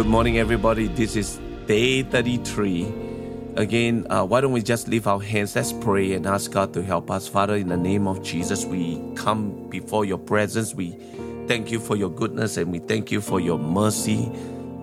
Good morning, everybody. This is day 33. Again, uh, why don't we just lift our hands? Let's pray and ask God to help us. Father, in the name of Jesus, we come before your presence. We thank you for your goodness and we thank you for your mercy.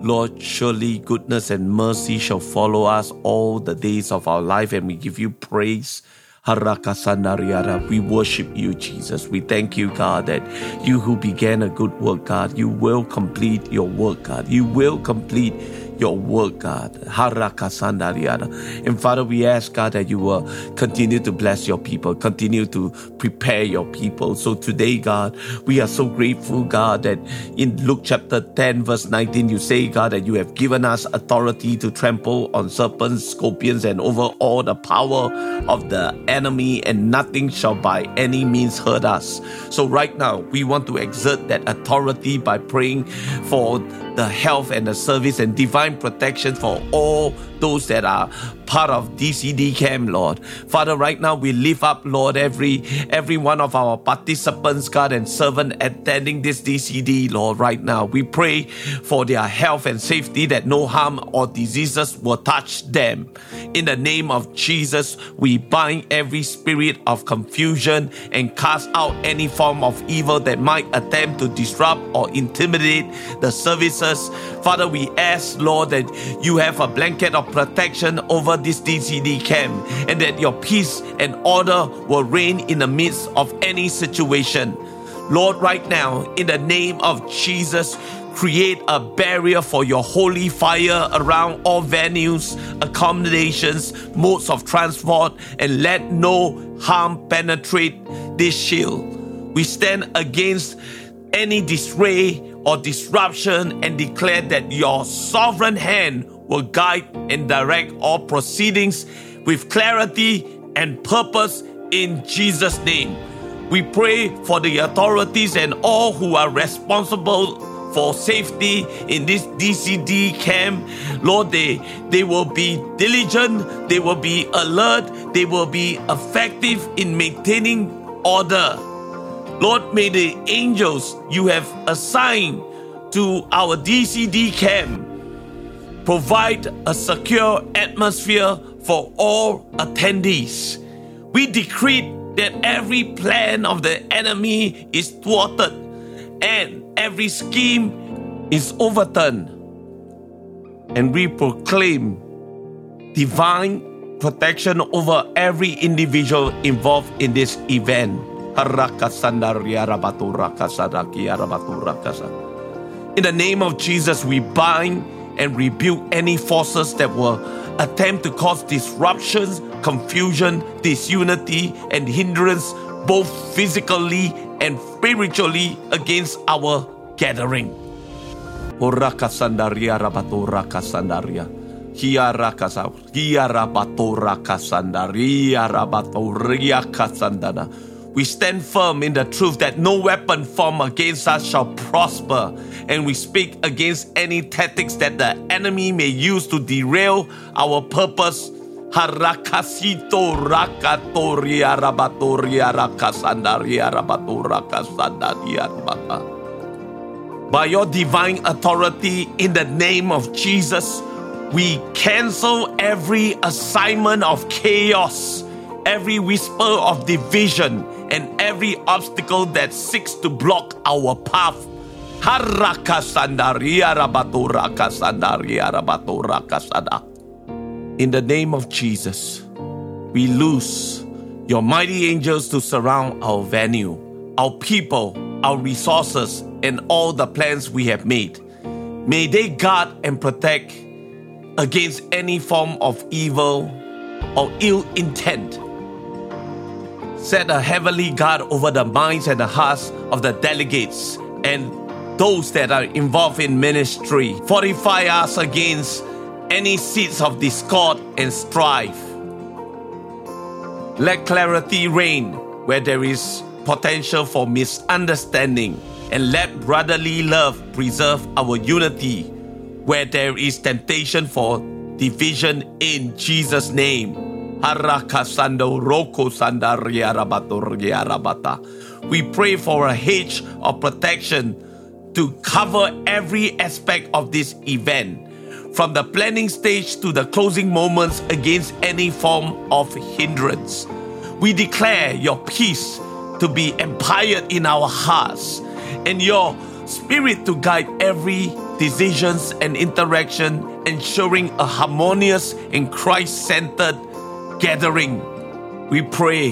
Lord, surely goodness and mercy shall follow us all the days of our life, and we give you praise. We worship you, Jesus. We thank you, God, that you who began a good work, God, you will complete your work, God. You will complete your work, God. And Father, we ask, God, that you will continue to bless your people, continue to prepare your people. So today, God, we are so grateful, God, that in Luke chapter 10, verse 19, you say, God, that you have given us authority to trample on serpents, scorpions, and over all the power of the enemy, and nothing shall by any means hurt us. So right now, we want to exert that authority by praying for the health and the service and divine protection for all those that are part of DCD camp, Lord. Father, right now we lift up, Lord, every every one of our participants, God, and servant attending this DCD, Lord, right now. We pray for their health and safety that no harm or diseases will touch them. In the name of Jesus, we bind every spirit of confusion and cast out any form of evil that might attempt to disrupt or intimidate the services. Father, we ask, Lord, that you have a blanket of protection over this DCD camp and that your peace and order will reign in the midst of any situation. Lord, right now, in the name of Jesus, create a barrier for your holy fire around all venues, accommodations, modes of transport, and let no harm penetrate this shield. We stand against any disarray or disruption and declare that your sovereign hand will guide and direct all proceedings with clarity and purpose in Jesus' name. We pray for the authorities and all who are responsible for safety in this DCD camp. Lord, they, they will be diligent, they will be alert, they will be effective in maintaining order. Lord, may the angels you have assigned to our DCD camp provide a secure atmosphere for all attendees. We decree that every plan of the enemy is thwarted and every scheme is overturned. And we proclaim divine protection over every individual involved in this event. In the name of Jesus, we bind and rebuke any forces that will attempt to cause disruptions, confusion, disunity, and hindrance both physically and spiritually against our gathering. Orakasandaria kasandaria. Kasandaria kasandana. We stand firm in the truth that no weapon formed against us shall prosper, and we speak against any tactics that the enemy may use to derail our purpose. By your divine authority in the name of Jesus, we cancel every assignment of chaos, every whisper of division, and every obstacle that seeks to block our path. In the name of Jesus, we loose your mighty angels to surround our venue, our people, our resources, and all the plans we have made. May they guard and protect against any form of evil or ill intent set a heavenly guard over the minds and the hearts of the delegates and those that are involved in ministry. Fortify us against any seeds of discord and strife. Let clarity reign where there is potential for misunderstanding, and let brotherly love preserve our unity where there is temptation for division in Jesus' name. We pray for a hedge of protection to cover every aspect of this event, from the planning stage to the closing moments against any form of hindrance. We declare your peace to be empired in our hearts and your spirit to guide every decisions and interaction, ensuring a harmonious and Christ-centered gathering. We pray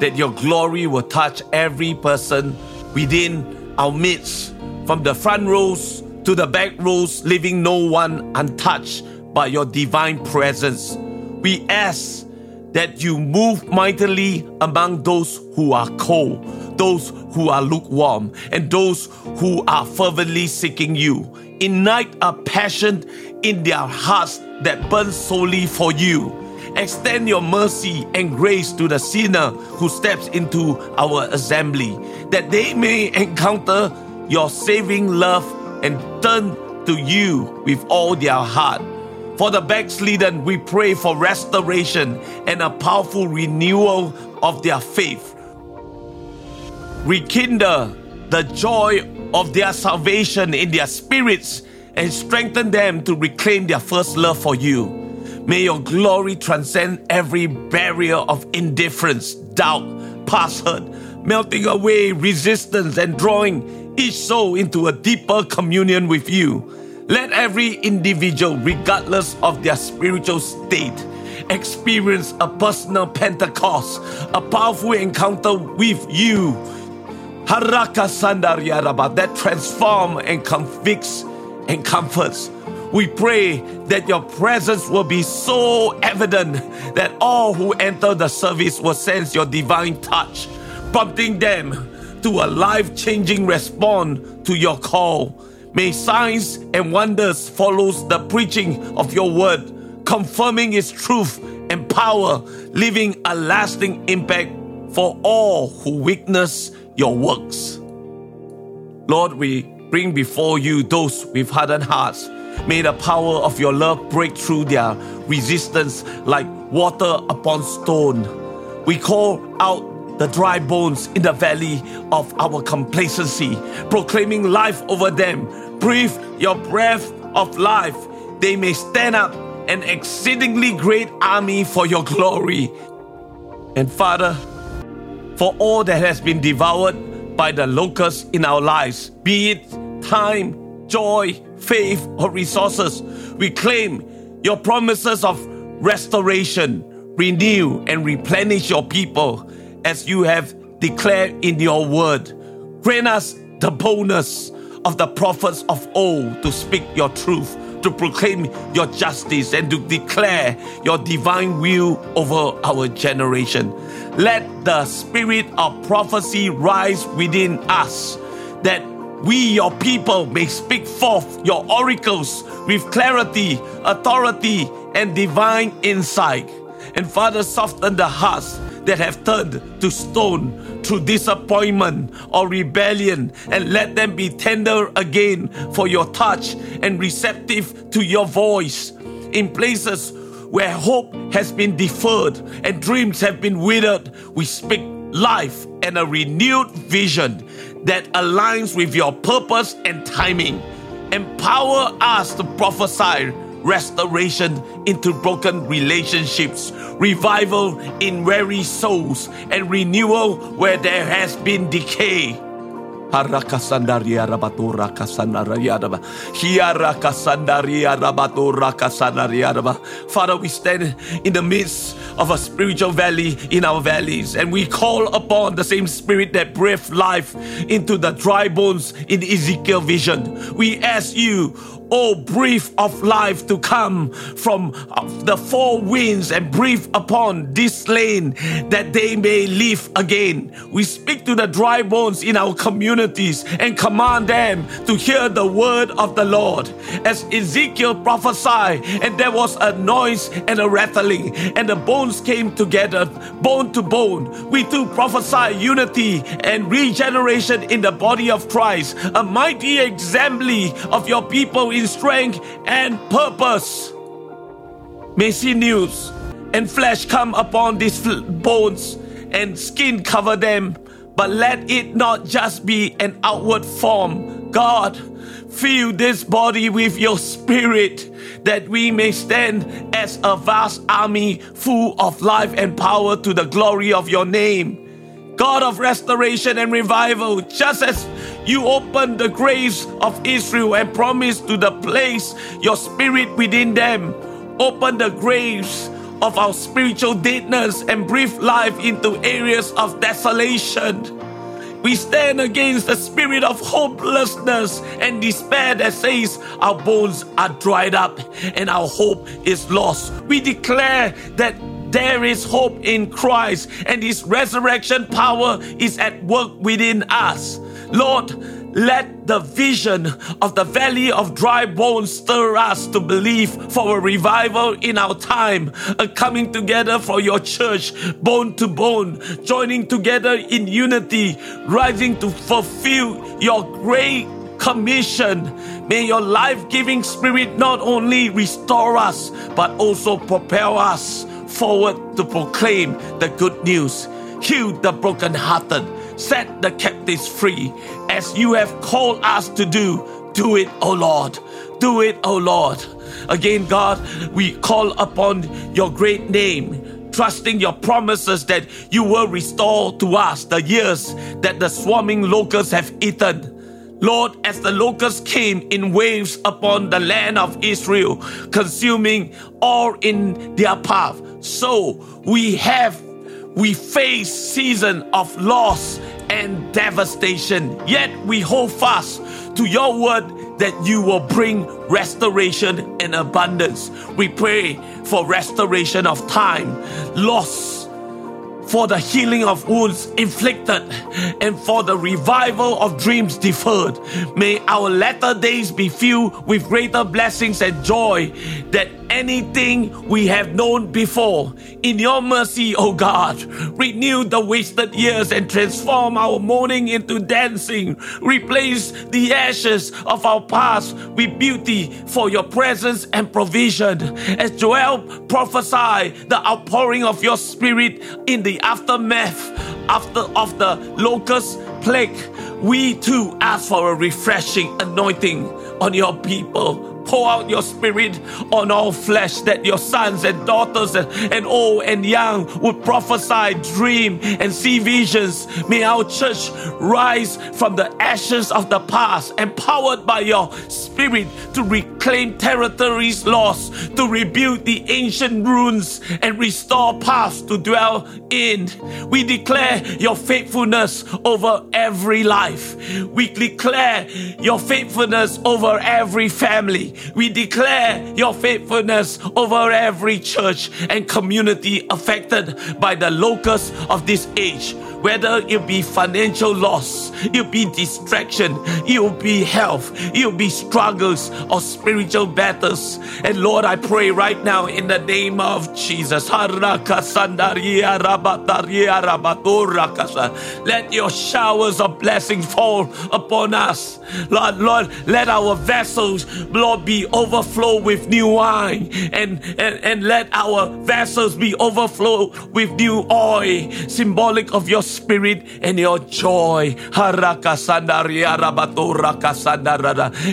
that your glory will touch every person within our midst, from the front rows to the back rows, leaving no one untouched by your divine presence. We ask that you move mightily among those who are cold, those who are lukewarm, and those who are fervently seeking you. Ignite a passion in their hearts that burns solely for you. Extend your mercy and grace to the sinner who steps into our assembly, that they may encounter your saving love and turn to you with all their heart. For the backslidden, we pray for restoration and a powerful renewal of their faith. Rekindle the joy of their salvation in their spirits and strengthen them to reclaim their first love for you. May your glory transcend every barrier of indifference, doubt, hurt, melting away resistance and drawing each soul into a deeper communion with you. Let every individual, regardless of their spiritual state, experience a personal Pentecost, a powerful encounter with you. Haraka Sandaryaraba that transforms and convicts and comforts. We pray that your presence will be so evident that all who enter the service will sense your divine touch, prompting them to a life changing response to your call. May signs and wonders follow the preaching of your word, confirming its truth and power, leaving a lasting impact for all who witness your works. Lord, we bring before you those with hardened hearts. May the power of your love break through their resistance like water upon stone. We call out the dry bones in the valley of our complacency, proclaiming life over them. Breathe your breath of life. They may stand up an exceedingly great army for your glory. And Father, for all that has been devoured by the locusts in our lives, be it time, joy, faith, or resources, we claim your promises of restoration, renew, and replenish your people as you have declared in your word. Grant us the boldness of the prophets of old to speak your truth, to proclaim your justice, and to declare your divine will over our generation. Let the spirit of prophecy rise within us, that we, your people, may speak forth your oracles with clarity, authority, and divine insight. And Father, soften the hearts that have turned to stone through disappointment or rebellion, and let them be tender again for your touch and receptive to your voice. In places where hope has been deferred and dreams have been withered, we speak life and a renewed vision that aligns with your purpose and timing. Empower us to prophesy restoration into broken relationships, revival in weary souls, and renewal where there has been decay. Harakasandaria rabatura kasanariadaba. Hiara kasandaria rabatura kasanariadaba. Father, we stand in the midst of a spiritual valley in our valleys, and we call upon the same spirit that breathed life into the dry bones in Ezekiel vision. We ask you, oh, breath of life to come from uh, the four winds and breathe upon this land that they may live again. We speak to the dry bones in our communities and command them to hear the word of the Lord. As Ezekiel prophesied, and there was a noise and a rattling, and the bones came together, bone to bone. We too prophesy unity and regeneration in the body of Christ, a mighty assembly of your people in strength and purpose. May sinews and flesh come upon these bones and skin cover them, but let it not just be an outward form God, fill this body with your spirit that we may stand as a vast army full of life and power to the glory of your name. God of restoration and revival, just as you opened the graves of Israel and promised to the place your spirit within them, open the graves of our spiritual deadness and breathe life into areas of desolation. We stand against the spirit of hopelessness and despair that says our bones are dried up and our hope is lost. We declare that there is hope in Christ and His resurrection power is at work within us. Lord, let the vision of the valley of dry bones stir us to believe for a revival in our time, a coming together for your church, bone to bone, joining together in unity, rising to fulfill your great commission. May your life giving spirit not only restore us, but also propel us forward to proclaim the good news, heal the brokenhearted, set the captives free, as you have called us to do. Do it, O Lord. Do it, O Lord. Again, God, we call upon your great name, trusting your promises that you will restore to us the years that the swarming locusts have eaten. Lord, as the locusts came in waves upon the land of Israel, consuming all in their path, so we have we face season of loss devastation. Yet we hold fast to your word that you will bring restoration and abundance. We pray for restoration of time, loss for the healing of wounds inflicted and for the revival of dreams deferred. May our latter days be filled with greater blessings and joy than anything we have known before. In your mercy, O God, renew the wasted years and transform our mourning into dancing. Replace the ashes of our past with beauty for your presence and provision. As Joel prophesied the outpouring of your spirit in the aftermath after of the locust plague, we too ask for a refreshing anointing on your people pour out your spirit on all flesh that your sons and daughters and, and old and young would prophesy, dream, and see visions. May our church rise from the ashes of the past, empowered by your spirit to reclaim territories lost, to rebuild the ancient ruins and restore paths to dwell in. We declare your faithfulness over every life. We declare your faithfulness over every family. We declare your faithfulness over every church and community affected by the locust of this age whether it be financial loss, it be distraction, it be health, it be struggles or spiritual battles. And Lord, I pray right now in the name of Jesus. Let your showers of blessing fall upon us. Lord, Lord, let our vessels, Lord, be overflow with new wine and, and, and let our vessels be overflow with new oil, symbolic of your spirit and your joy.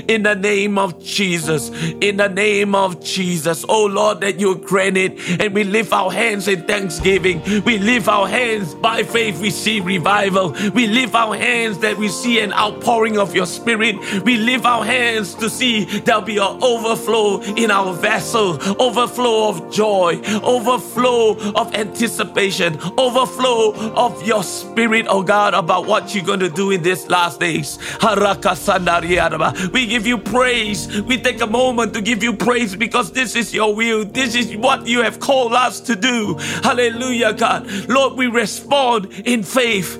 In the name of Jesus, in the name of Jesus, oh Lord, that you grant it. And we lift our hands in thanksgiving. We lift our hands by faith, we see revival. We lift our hands that we see an outpouring of your spirit. We lift our hands to see there'll be an overflow in our vessel, overflow of joy, overflow of anticipation, overflow of your spirit, oh God, about what you're going to do in these last days. We give you praise. We take a moment to give you praise because this is your will. This is what you have called us to do. Hallelujah, God. Lord, we respond in faith.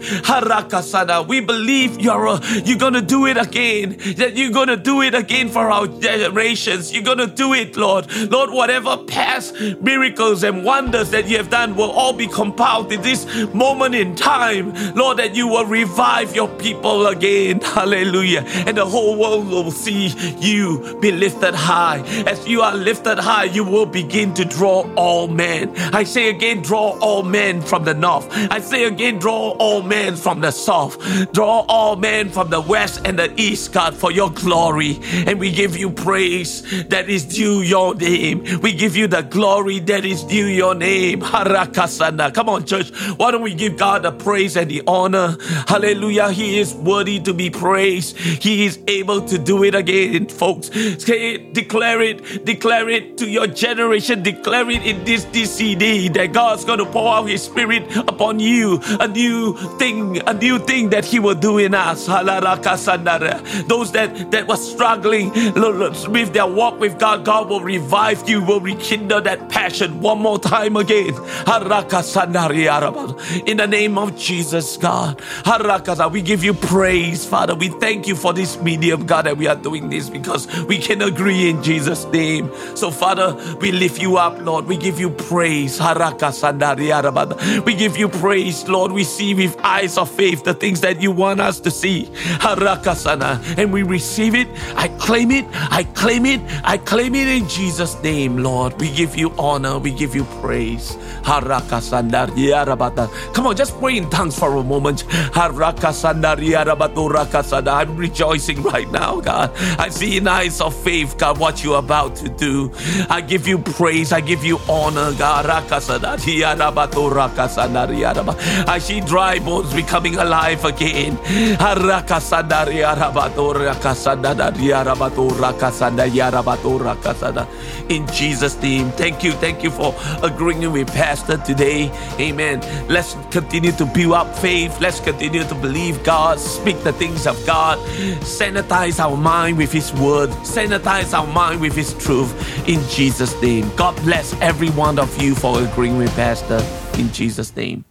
We believe you're, uh, you're going to do it again. That you're going to do it again for our generations. You're going to do it, Lord. Lord, whatever past miracles and wonders that you have done will all be compiled in this moment in time time, Lord, that you will revive your people again. Hallelujah. And the whole world will see you be lifted high. As you are lifted high, you will begin to draw all men. I say again, draw all men from the north. I say again, draw all men from the south. Draw all men from the west and the east, God, for your glory. And we give you praise that is due your name. We give you the glory that is due your name. Harakasana. Come on, church. Why don't we give God the praise and the honor? Hallelujah. He is worthy to be praised. He is able to do it again, folks. Say it, declare it, declare it to your generation. Declare it in this DCD that God's going to pour out His Spirit upon you. A new thing, a new thing that He will do in us. Those that, that were struggling with their walk with God, God will revive you, will rekindle that passion one more time again. In the name of Jesus, God. We give you praise, Father. We thank you for this medium, God, that we are doing this because we can agree in Jesus' name. So, Father, we lift you up, Lord. We give you praise. We give you praise, Lord. We see with eyes of faith the things that you want us to see. And we receive it. I claim it. I claim it. I claim it in Jesus' name, Lord. We give you honor. We give you praise. Come on, just pray in tongues for a moment. I'm rejoicing right now, God. I see in eyes of faith, God, what you're about to do. I give you praise. I give you honor, God. I see dry bones becoming alive again. In Jesus' name, thank you. Thank you for agreeing with Pastor today. Amen. Let's continue to build up faith. Let's continue to believe God, speak the things of God, sanitize our mind with His word, sanitize our mind with His truth. In Jesus' name. God bless every one of you for agreeing with Pastor. In Jesus' name.